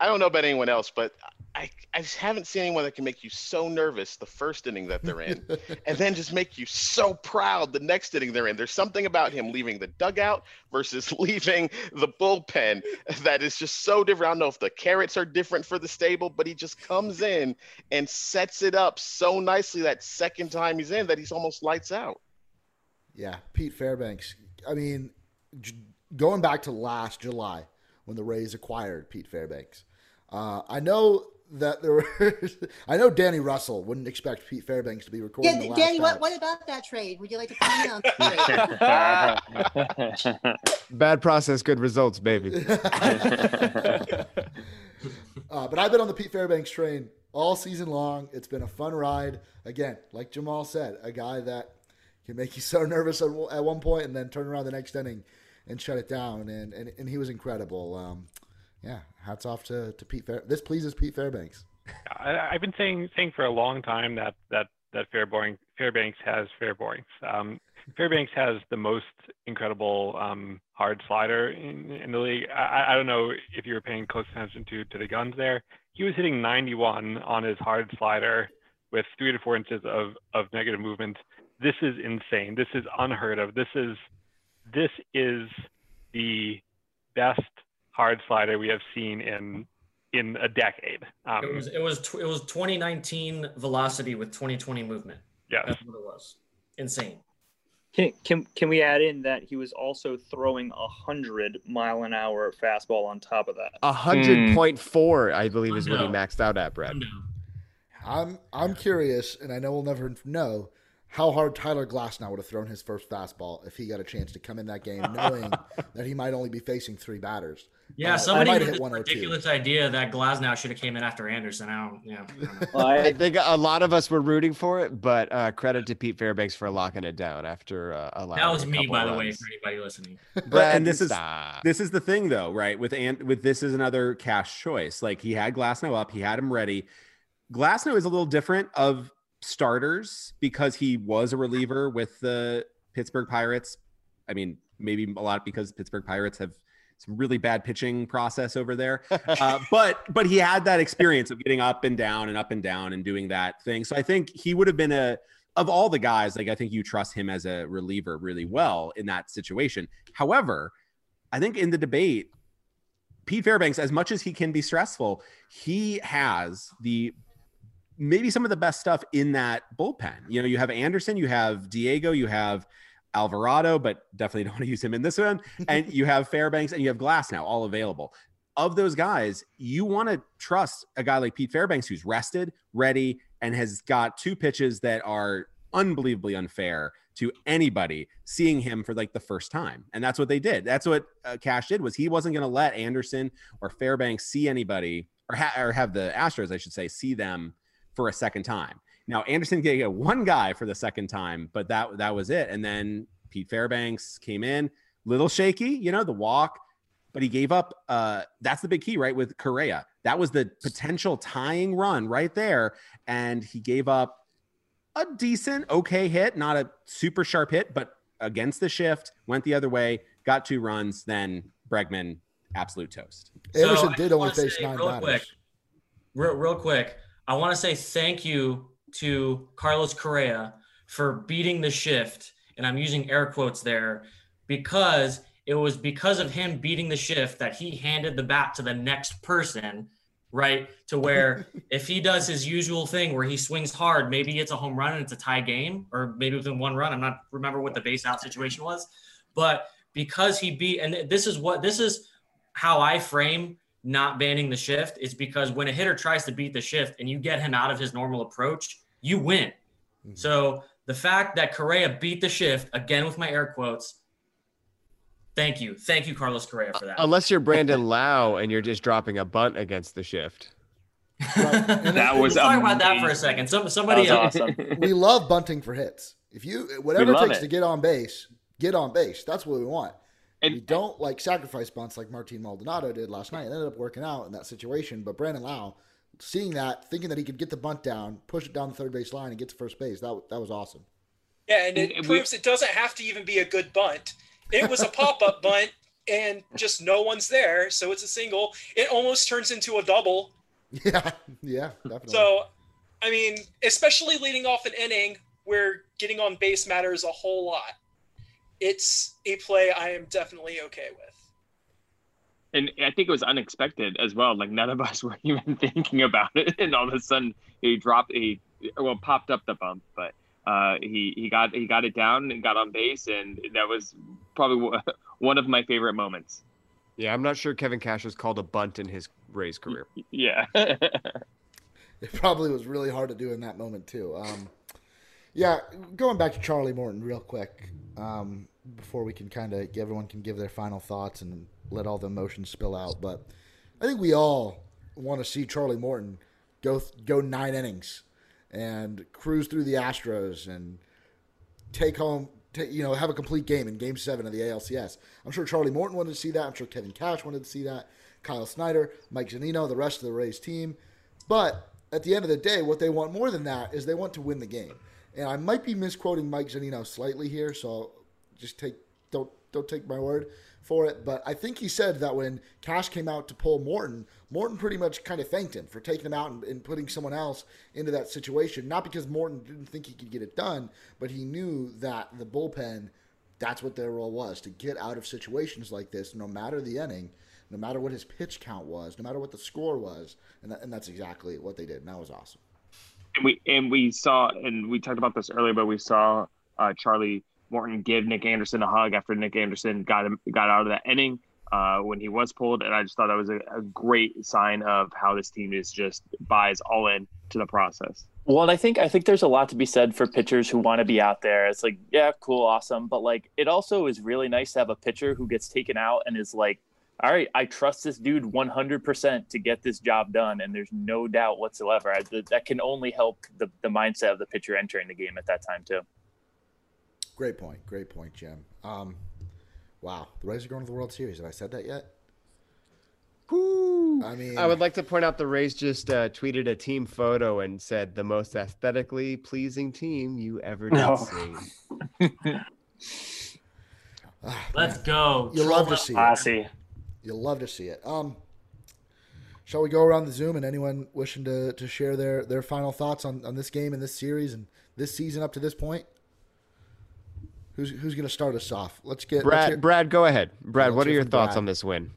Speaker 6: I don't know about anyone else, but I I just haven't seen anyone that can make you so nervous the first inning that they're in, and then just make you so proud the next inning they're in. There's something about him leaving the dugout versus leaving the bullpen that is just so different. I don't know if the carrots are different for the stable, but he just comes in and sets it up so nicely that second time he's in that he's almost lights out.
Speaker 1: Yeah, Pete Fairbanks. I mean, going back to last July when the Rays acquired Pete Fairbanks, uh, I know that there were. I know Danny Russell wouldn't expect Pete Fairbanks to be recording the
Speaker 12: Yeah,
Speaker 1: last
Speaker 12: Danny, what, what about that trade? Would you like to comment on that trade?
Speaker 2: Bad process, good results, baby.
Speaker 1: uh, but I've been on the Pete Fairbanks train all season long. It's been a fun ride. Again, like Jamal said, a guy that can make you so nervous at, at one point and then turn around the next inning and shut it down. And and, and he was incredible. Um, yeah, hats off to, to Pete Fair. This pleases Pete Fairbanks.
Speaker 7: I, I've been saying saying for a long time that that that Fairborn, Fairbanks has Fairbanks. Um, Fairbanks has the most incredible um, hard slider in, in the league. I, I don't know if you were paying close attention to to the guns there. He was hitting 91 on his hard slider with three to four inches of of negative movement. This is insane. This is unheard of. This is this is the best hard slider we have seen in in a decade. Um,
Speaker 5: It was it was tw- it was 2019 velocity with 2020 movement.
Speaker 7: yes.
Speaker 5: That's what it was. Insane.
Speaker 9: Can, can can we add in that he was also throwing a hundred mile an hour fastball on top of that?
Speaker 2: A hundred point four, I believe, is what he maxed out at, Brad.
Speaker 1: I'm I'm curious, and I know we'll never know how hard Tyler Glasnow would have thrown his first fastball if he got a chance to come in that game, knowing that he might only be facing three batters.
Speaker 5: Yeah,
Speaker 1: Uh,
Speaker 5: somebody had
Speaker 1: have
Speaker 5: this
Speaker 1: hit 102.
Speaker 5: ridiculous idea that Glasnow should have came in after Anderson. I don't, yeah. I don't know.
Speaker 9: Well,
Speaker 2: I
Speaker 9: I,
Speaker 2: think a lot of us were rooting for it, but uh, credit to Pete Fairbanks for locking it down after uh, allowing
Speaker 5: that was me,
Speaker 2: couple
Speaker 5: by the way, for anybody listening.
Speaker 2: Brad,
Speaker 4: and this is this is the thing though, right? With and with this is another cash choice. Like he had Glasnow up, he had him ready. Glasnow is a little different of starters because he was a reliever with the Pittsburgh Pirates. I mean, maybe a lot because Pittsburgh Pirates have some really bad pitching process over there. Uh, but but he had that experience of getting up and down and up and down and doing that thing. So I think he would have been a of all the guys, like I think you trust him as a reliever really well in that situation. However, I think in the debate, Pete Fairbanks, as much as he can be stressful, he has the maybe some of the best stuff in that bullpen. You know, you have Anderson, you have Diego, you have Alvarado, but definitely don't want to use him in this one. And you have Fairbanks and you have Glasnow all available. Of those guys, you want to trust a guy like Pete Fairbanks who's rested, ready, and has got two pitches that are unbelievably unfair to anybody seeing him for like the first time. And that's what they did. That's what uh, Cash did was he wasn't going to let Anderson or Fairbanks see anybody or, ha- or have the Astros, I should say, see them for a second time. Now Anderson gave get one guy for the second time, but that that was it. And then Pete Fairbanks came in, little shaky, you know, the walk, but he gave up. Uh, that's the big key, right? With Correa, that was the potential tying run right there, and he gave up a decent, okay hit, not a super sharp hit, but against the shift, went the other way, got two runs. Then Bregman, absolute toast.
Speaker 1: Anderson
Speaker 5: I
Speaker 1: did only face nine
Speaker 5: real
Speaker 1: batters.
Speaker 5: quick, real, real quick, I want to say thank you to Carlos Correa for beating the shift, and I'm using air quotes there because it was because of him beating the shift that he handed the bat to the next person, right? To where if he does his usual thing where he swings hard, maybe it's a home run and it's a tie game, or maybe within one run. I'm not remember what the base out situation was, but because he beat, and this is what this is how I frame not banning the shift is because when a hitter tries to beat the shift and you get him out of his normal approach, you win. Mm-hmm. So the fact that Correa beat the shift again with my air quotes Thank you, thank you, Carlos Correa, for that.
Speaker 2: Unless you're Brandon Lowe and you're just dropping a bunt against the shift.
Speaker 8: That was
Speaker 5: Let's talk about that for a second. Some, somebody else.
Speaker 8: awesome.
Speaker 1: we love bunting for hits. If you whatever it takes
Speaker 8: it.
Speaker 1: to get on base, get on base. That's what we want.
Speaker 8: And-
Speaker 1: we don't like sacrifice bunts like Martin Maldonado did last night. It ended up working out in that situation. But Brandon Lowe, seeing that, thinking that he could get the bunt down, push it down the third base line, and get to first base, that that was awesome.
Speaker 11: Yeah, and it
Speaker 8: And we-
Speaker 11: proves it doesn't have to even be a good bunt. It was a pop up bunt, and just no one's there, so it's a single. It almost turns into a double.
Speaker 1: Yeah, yeah, definitely.
Speaker 11: So, I mean, especially leading off an inning where getting on base matters a whole lot. It's a play I am definitely okay with.
Speaker 8: And I think it was unexpected as well. Like none of us were even thinking about it, and all of a sudden he dropped he well popped up the bump, but uh, he he got he got it down and got on base, and that was probably one of my favorite moments.
Speaker 2: Yeah, I'm not sure Kevin Cash has called a bunt in his Rays career.
Speaker 8: Yeah.
Speaker 1: it probably was really hard to do in that moment too. Um, yeah, going back to Charlie Morton real quick um, before we can kind of everyone can give their final thoughts and let all the emotions spill out. But I think we all want to see Charlie Morton go go nine innings and cruise through the Astros and take home. Take, you know, have a complete game in Game Seven of the ALCS. I'm sure Charlie Morton wanted to see that. I'm sure Kevin Cash wanted to see that. Kyle Snyder, Mike Zunino, the rest of the Rays team. But at the end of the day, what they want more than that is they want to win the game. And I might be misquoting Mike Zunino slightly here, so just take don't don't take my word for it. But I think he said that when Cash came out to pull Morton, Morton pretty much kind of thanked him for taking him out and, and putting someone else into that situation. Not because Morton didn't think he could get it done, but he knew that the bullpen, that's what their role was to get out of situations like this, no matter the inning, no matter what his pitch count was, no matter what the score was, and that, and that's exactly what they did. And that was awesome.
Speaker 8: and we and we saw and we talked about this earlier, but we saw uh, Charlie Morton give Nick Anderson a hug after Nick Anderson got him got out of that inning uh, when he was pulled, and I just thought that was a, a great sign of how this team is just buys all in to the process.
Speaker 3: Well, and I think I think there's a lot to be said for pitchers who want to be out there. It's like, yeah, cool, awesome, but like it also is really nice to have a pitcher who gets taken out and is like, all right, I trust this dude 100% to get this job done, and there's no doubt whatsoever. I, th- that can only help the the mindset of the pitcher entering the game at that time too.
Speaker 1: Great point. Great point, Jim. Um, wow, the Rays are going to the World Series. Have I said that yet? I mean,
Speaker 2: I would like to point out the Rays just uh, tweeted a team photo and said the most aesthetically pleasing team you ever did
Speaker 8: No.
Speaker 2: see.
Speaker 1: ah,
Speaker 5: Let's go.
Speaker 1: You love to see it.
Speaker 8: Classy.
Speaker 1: You'll love to see it. Um, shall we go around the Zoom and anyone wishing to, to share their, their final thoughts on, on this game and this series and this season up to this point? Who's who's going to start us off? Let's get let's
Speaker 2: Brad,
Speaker 1: hear-
Speaker 2: Brad, go ahead. Brad, what are your thoughts
Speaker 1: Brad.
Speaker 2: on this win?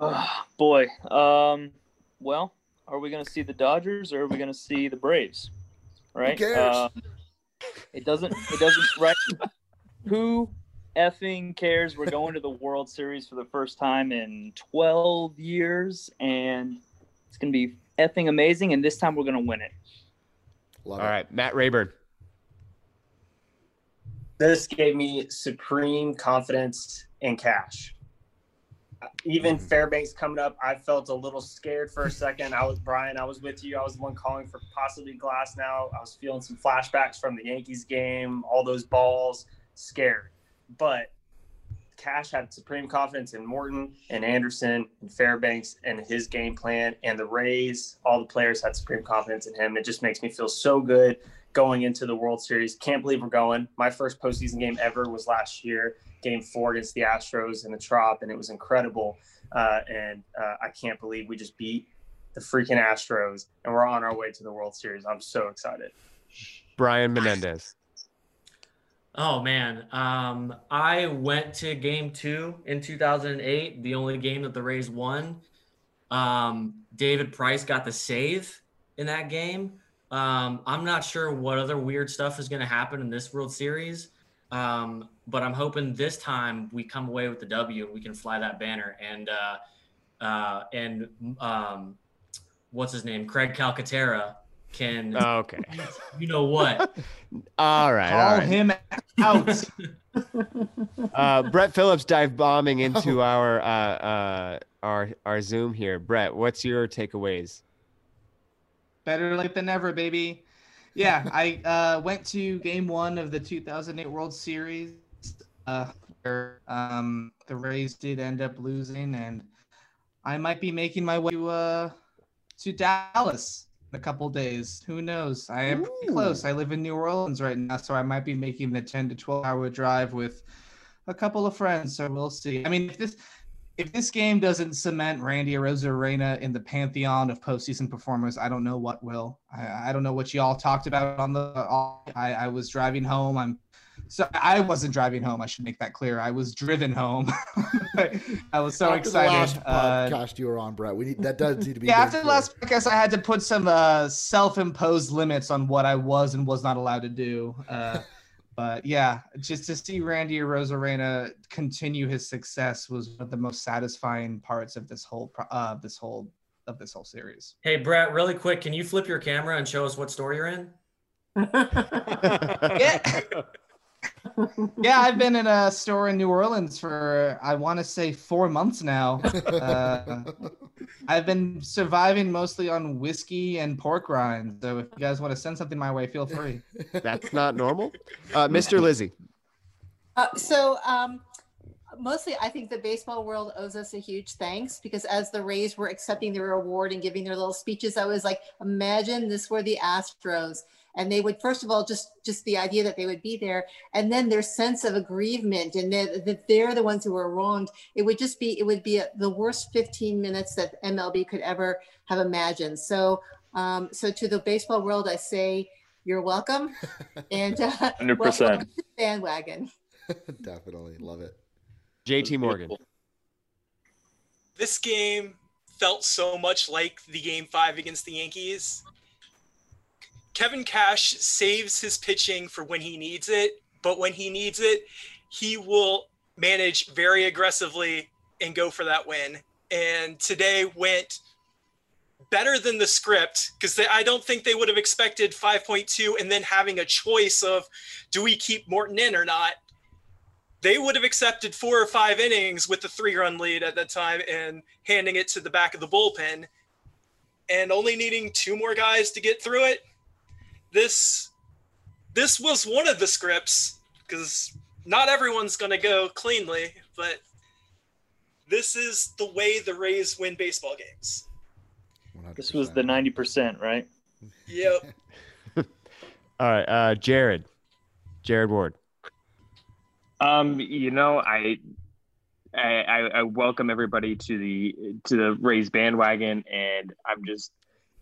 Speaker 9: Oh, boy. Um, well, are we going to see the Dodgers or are we going to see the Braves? Right?
Speaker 1: cares?
Speaker 9: Um, it doesn't. It doesn't. Right? Who effing cares? We're going to the World Series for the first time in 12 years, and it's going to be effing amazing. And this time we're going to win it.
Speaker 1: Love
Speaker 2: All
Speaker 1: it.
Speaker 2: right, Matt Rayburn.
Speaker 10: This gave me supreme confidence in cash. Even mm-hmm. Fairbanks coming up, I felt a little scared for a second. I was Brian, I was with you. I was the one calling for possibly Glasnow. I was feeling some flashbacks from the Yankees game, all those balls, scared. But Cash had supreme confidence in Morton and Anderson and Fairbanks and his game plan and the Rays. All the players had supreme confidence in him. It just makes me feel so good going into the World Series. Can't believe we're going. My first postseason game ever was last year, Game Four against the Astros in the Trop, and it was incredible. Uh, and uh, I can't believe we just beat the freaking Astros, and we're on our way to the World Series. I'm so excited.
Speaker 2: Brian Menendez.
Speaker 5: Oh man, um, I went to Game Two in 2008, the only game that the Rays won. Um, David Price got the save in that game. Um, I'm not sure what other weird stuff is going to happen in this World Series, um, but I'm hoping this time we come away with the W and we can fly that banner. And uh, uh, and um, what's his name, Craig Calcaterra, can
Speaker 2: Oh, Okay.
Speaker 5: you know what?
Speaker 2: All right.
Speaker 13: Call
Speaker 2: all right.
Speaker 13: him out.
Speaker 2: Uh, Brett Phillips dive bombing into our uh, uh, our our Zoom here. Brett, what's your takeaways?
Speaker 13: Better late than never, baby. Yeah, I uh, went to Game One of the 2008 World Series, uh, where um, the Rays did end up losing, and I might be making my way to uh, to Dallas in a couple days. Who knows? I am pretty close. I live in New Orleans right now, so I might be making the 10 to 12 hour drive with a couple of friends. So we'll see. I mean, if this if this game doesn't cement Randy Arozarena in the pantheon of postseason performers, I don't know what will. I, I don't know what y'all talked about on the. I, I was driving home. I'm so I wasn't driving home. I should make that clear. I was driven home. I was so
Speaker 1: After
Speaker 13: excited.
Speaker 1: Last
Speaker 13: Uh,
Speaker 1: podcast you were on, Brett. We need that does need to be.
Speaker 13: yeah, after the last podcast, I had to put some uh, self-imposed limits on what I was and was not allowed to do. Uh, but yeah, just to see Randy Arozarena continue his success was one of the most satisfying parts of this whole pro- uh, this whole of this whole series.
Speaker 5: Hey, Brett, really quick, can you flip your camera and show us what store you're in?
Speaker 13: yeah. yeah, I've been in a store in New Orleans for I want to say four months now. Uh, I've been surviving mostly on whiskey and pork rinds. So if you guys want to send something my way, feel free.
Speaker 2: That's not normal. Uh, Mr. Lizzie.
Speaker 12: Uh, so um, mostly, I think the baseball world owes us a huge thanks because as the Rays were accepting their award and giving their little speeches, I was like, imagine this were the Astros. And they would, first of all, just just the idea that they would be there, and then their sense of aggrievement, and that, that they're the ones who were wronged. It would just be, it would be a, the worst 15 minutes that MLB could ever have imagined. So, um, so to the baseball world, I say, you're welcome, and uh,
Speaker 3: 100%.
Speaker 12: welcome to the bandwagon.
Speaker 1: Definitely love it.
Speaker 2: JT Morgan.
Speaker 11: This game felt so much like the game five against the Yankees. Kevin Cash saves his pitching for when he needs it, but when he needs it, he will manage very aggressively and go for that win. And today went better than the script because I don't think they would have expected 5.2 and then having a choice of do we keep Morton in or not. They would have accepted four or five innings with the three run lead at that time and handing it to the back of the bullpen and only needing two more guys to get through it. This this was one of the scripts because not everyone's going to go cleanly, but this is the way the Rays win baseball games.
Speaker 9: This was the 90%, right?
Speaker 11: Yep.
Speaker 2: All right, uh, Jared. Jared Ward.
Speaker 8: Um, you know, I, I, I- I welcome everybody to the to the Rays bandwagon, and I'm just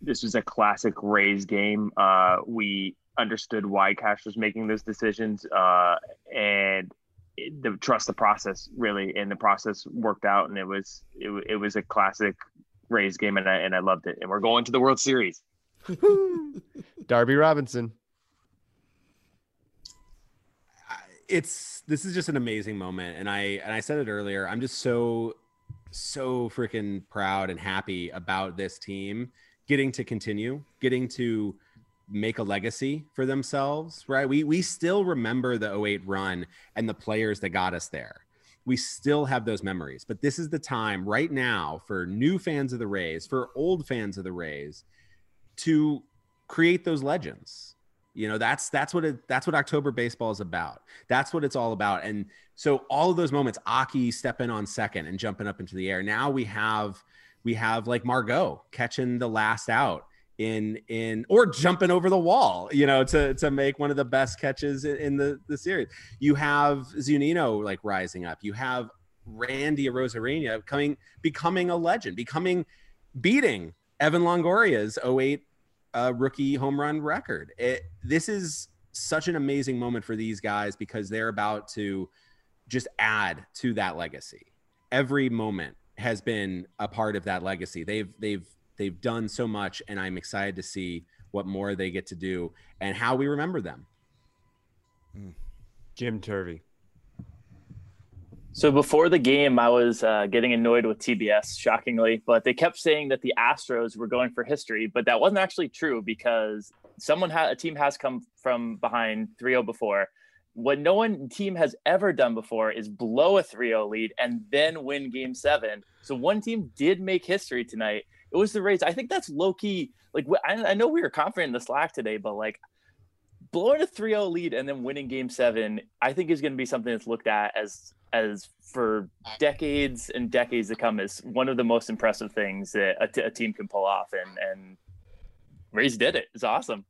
Speaker 8: this was a classic Rays game. Uh, we understood why Cash was making those decisions, uh, and it, the trust the process really, and the process worked out, and it was it, it was a classic Rays game, and I and I loved it. And we're going to the World Series.
Speaker 2: Darby Robinson.
Speaker 4: it's this is just an amazing moment and i and i said it earlier i'm just so so freaking proud and happy about this team getting to continue getting to make a legacy for themselves right? We we still remember the 08 run and the players that got us there. We still have those memories but this is the time right now for new fans of the rays for old fans of the rays to create those legends. You know that's that's what it that's what october baseball is about. That's what it's all about. And so all of those moments aki stepping on second and jumping up into the air. Now we have we have like margot catching the last out in in or jumping over the wall you know to to make one of the best catches in, the the series you have zunino like rising up you have randy arozarena coming becoming a legend becoming beating evan longoria's 08 uh, rookie home run record. It, this is such an amazing moment for these guys because they're about to just add to that legacy. Every moment has been a part of that legacy. They've they've they've done so much, and I'm excited to see what more they get to do and how we remember them.
Speaker 2: Jim Turvey.
Speaker 3: So before the game, I was uh, getting annoyed with TBS, shockingly, but they kept saying that the Astros were going for history, but that wasn't actually true because someone had a team has come from behind 3-0 before, what no one team has ever done before is blow a 3-0 lead and then win game seven. So one team did make history tonight. It was the Rays. I think that's low key. Like I, I know we were confident in the Slack today, but like blowing a 3-0 lead and then winning game seven, I think is going to be something that's looked at as as for decades and decades to come as one of the most impressive things that a, t- a team can pull off. And and Rays did it. It's awesome.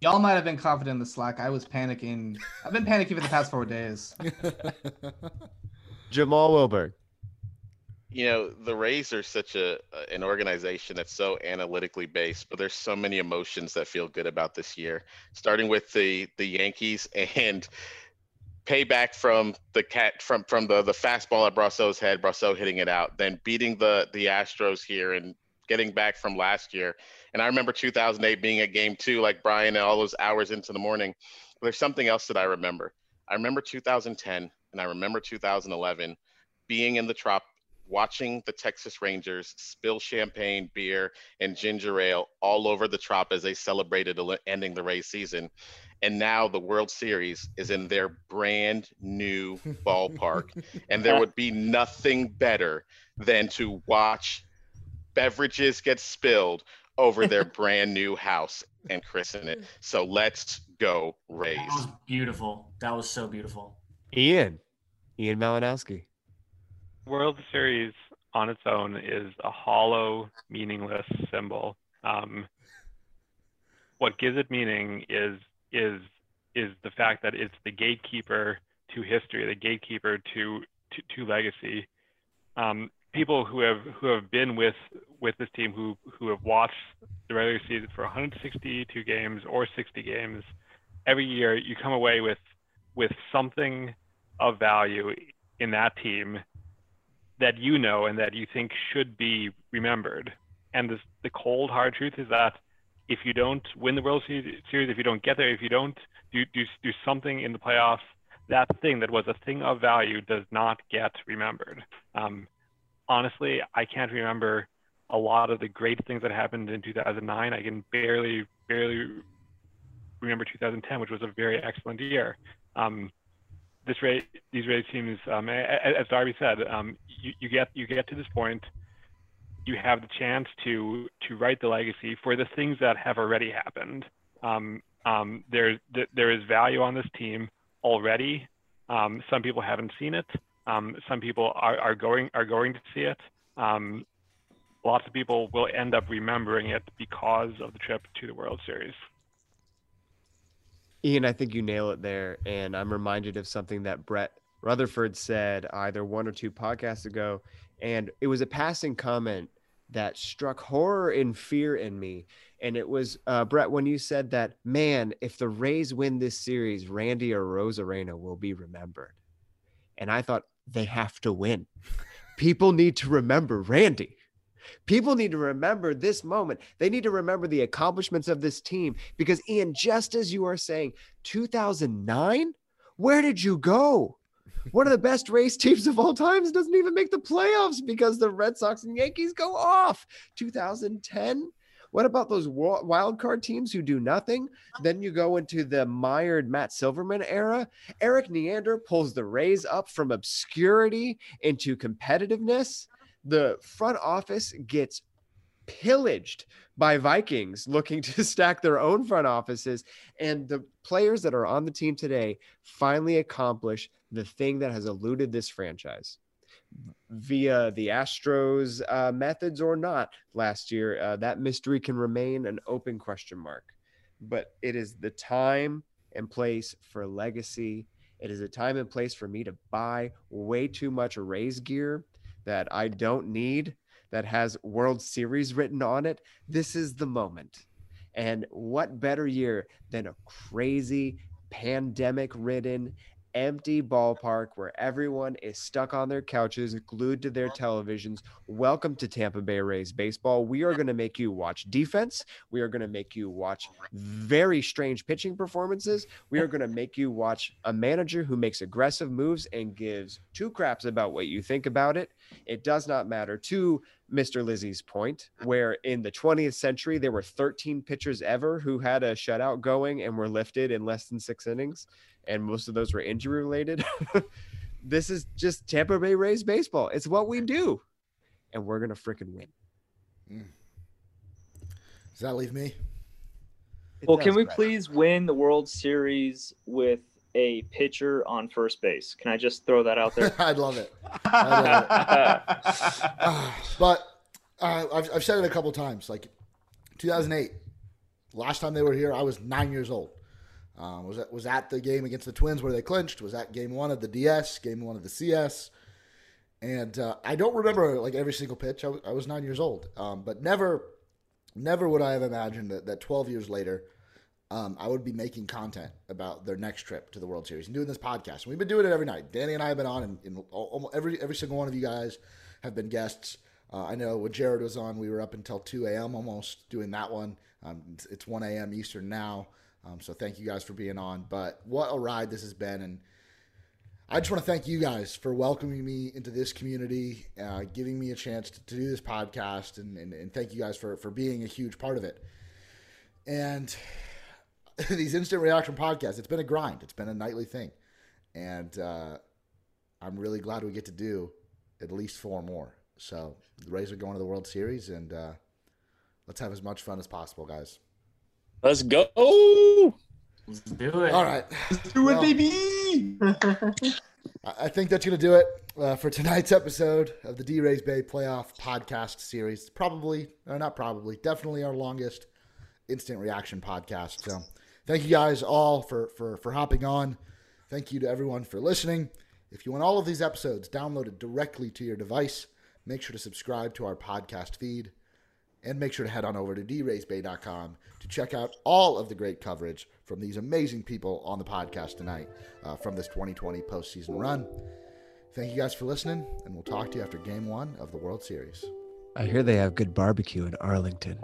Speaker 13: Y'all might have been confident in the Slack. I was panicking. I've been panicking for the past four days.
Speaker 2: Jamal Wilberg.
Speaker 6: You know, the Rays are such a an organization that's so analytically based, but there's so many emotions that feel good about this year. Starting with the the Yankees and payback from the cat from from the the fastball at Brosseau's head, Brosseau hitting it out, then beating the the Astros here and getting back from last year. And I remember 2008 being at game two, like Brian, and all those hours into the morning. But there's something else that I remember. I remember 2010 and I remember 2011 being in the trop, watching the Texas Rangers spill champagne, beer, and ginger ale all over the trop as they celebrated ending the Rays season. And now the World Series is in their brand new ballpark. and there would be nothing better than to watch beverages get spilled over their brand new house and christen it. So let's go Rays. That
Speaker 5: was beautiful. That was so beautiful.
Speaker 2: Ian, Ian Malinowski.
Speaker 7: World Series on its own is a hollow, meaningless symbol. Um, what gives it meaning is is is the fact that it's the gatekeeper to history, the gatekeeper to to, to legacy. Um, people who have who have been with with this team who who have watched the regular season for 162 games or 60 games every year you come away with with something of value in that team that you know and that you think should be remembered. And this, the cold hard truth is that if you don't win the world series if you don't get there if you don't do, do, do something in the playoffs that thing that was a thing of value does not get remembered. Um, honestly, I can't remember a lot of the great things that happened in 2009. I can barely, barely remember 2010, which was a very excellent year. Um, this rate, these Rays teams, um, as Darby said, um, you, you, get you get to this point, you have the chance to to write the legacy for the things that have already happened. Um, um, there there is value on this team already. Um, some people haven't seen it. Um, some people are, are going are going to see it. Um, lots of people will end up remembering it because of the trip to the World Series.
Speaker 2: Ian, I think you nail it there, and I'm reminded of something that Brett Rutherford said either one or two podcasts ago, and it was a passing comment that struck horror and fear in me. And it was uh, Brett when you said that, man, if the Rays win this series, Randy Arozarena will be remembered. And I thought, they have to win. People need to remember Randy. People need to remember this moment. They need to remember the accomplishments of this team because, Ian, just as you are saying, 2009, where did you go? One of the best Rays teams of all times doesn't even make the playoffs because the Red Sox and Yankees go off. 2010, what about those wild card teams who do nothing? Then you go into the mired Matt Silverman era. Erik Neander pulls the Rays up from obscurity into competitiveness. The front office gets pillaged by Vikings looking to stack their own front offices. And the players that are on the team today finally accomplish the thing that has eluded this franchise via the Astros uh, methods or not last year. Uh, that mystery can remain an open question mark. But it is the time and place for legacy. It is a time and place for me to buy way too much Rays gear that I don't need that has World Series written on it. This is the moment. And what better year than a crazy pandemic ridden empty ballpark where everyone is stuck on their couches, glued to their televisions. Welcome to Tampa Bay Rays baseball. We are going to make you watch defense. We are going to make you watch very strange pitching performances. We are going to make you watch a manager who makes aggressive moves and gives two craps about what you think about it. It does not matter. to Mr. Lizzie's point, where in the 20th century there were 13 pitchers ever who had a shutout going and were lifted in less than six innings, and most of those were injury related. this is just Tampa Bay Rays baseball. It's what we do, and we're gonna freaking win.
Speaker 1: Does that leave me?
Speaker 2: It
Speaker 9: Well, can we
Speaker 2: Brad.
Speaker 9: please win the World Series with a pitcher on first base? Can I just throw that out there?
Speaker 1: I'd love it. I'd love it. Uh, but uh, I've, I've said it a couple times. Like 2008, last time they were here, I was nine years old. Um, was that was at the game against the Twins where they clinched. Was that game one of the DS, game one of the CS, and uh, I don't remember like every single pitch. I was, was nine years old, um, but never, never would I have imagined that, that 12 years later, um, I would be making content about their next trip to the World Series and doing this podcast. And we've been doing it every night. Danny and I have been on, and, and almost every every single one of you guys have been guests. Uh, I know when Jared was on, we were up until 2 a.m. almost doing that one. Um, it's, it's 1 a.m. Eastern now. Um, so thank you guys for being on. But what a ride this has been. And I just want to thank you guys for welcoming me into this community, uh, giving me a chance to, to do this podcast, and, and, and thank you guys for, for being a huge part of it. And these instant reaction podcasts, it's been a grind. It's been a nightly thing. And uh, I'm really glad we get to do at least four more. So the Rays are going to the World Series, and uh, let's have as much fun as possible, guys.
Speaker 3: Let's go.
Speaker 5: Let's do it.
Speaker 1: All right.
Speaker 13: Let's do it,
Speaker 1: Well,
Speaker 13: baby.
Speaker 1: I I think that's going to do it uh, for tonight's episode of the DRaysBay Playoff Podcast Series. Probably, or not probably, definitely our longest instant reaction podcast. So, thank you guys all for for for hopping on. Thank you to everyone for listening. If you want all of these episodes downloaded directly to your device, make sure to subscribe to our podcast feed. And make sure to head on over to draysbay.com to check out all of the great coverage from these amazing people on the podcast tonight uh, from this 2020 postseason run. Thank you guys for listening, and we'll talk to you after game one of the World Series.
Speaker 2: I hear they have good barbecue in Arlington.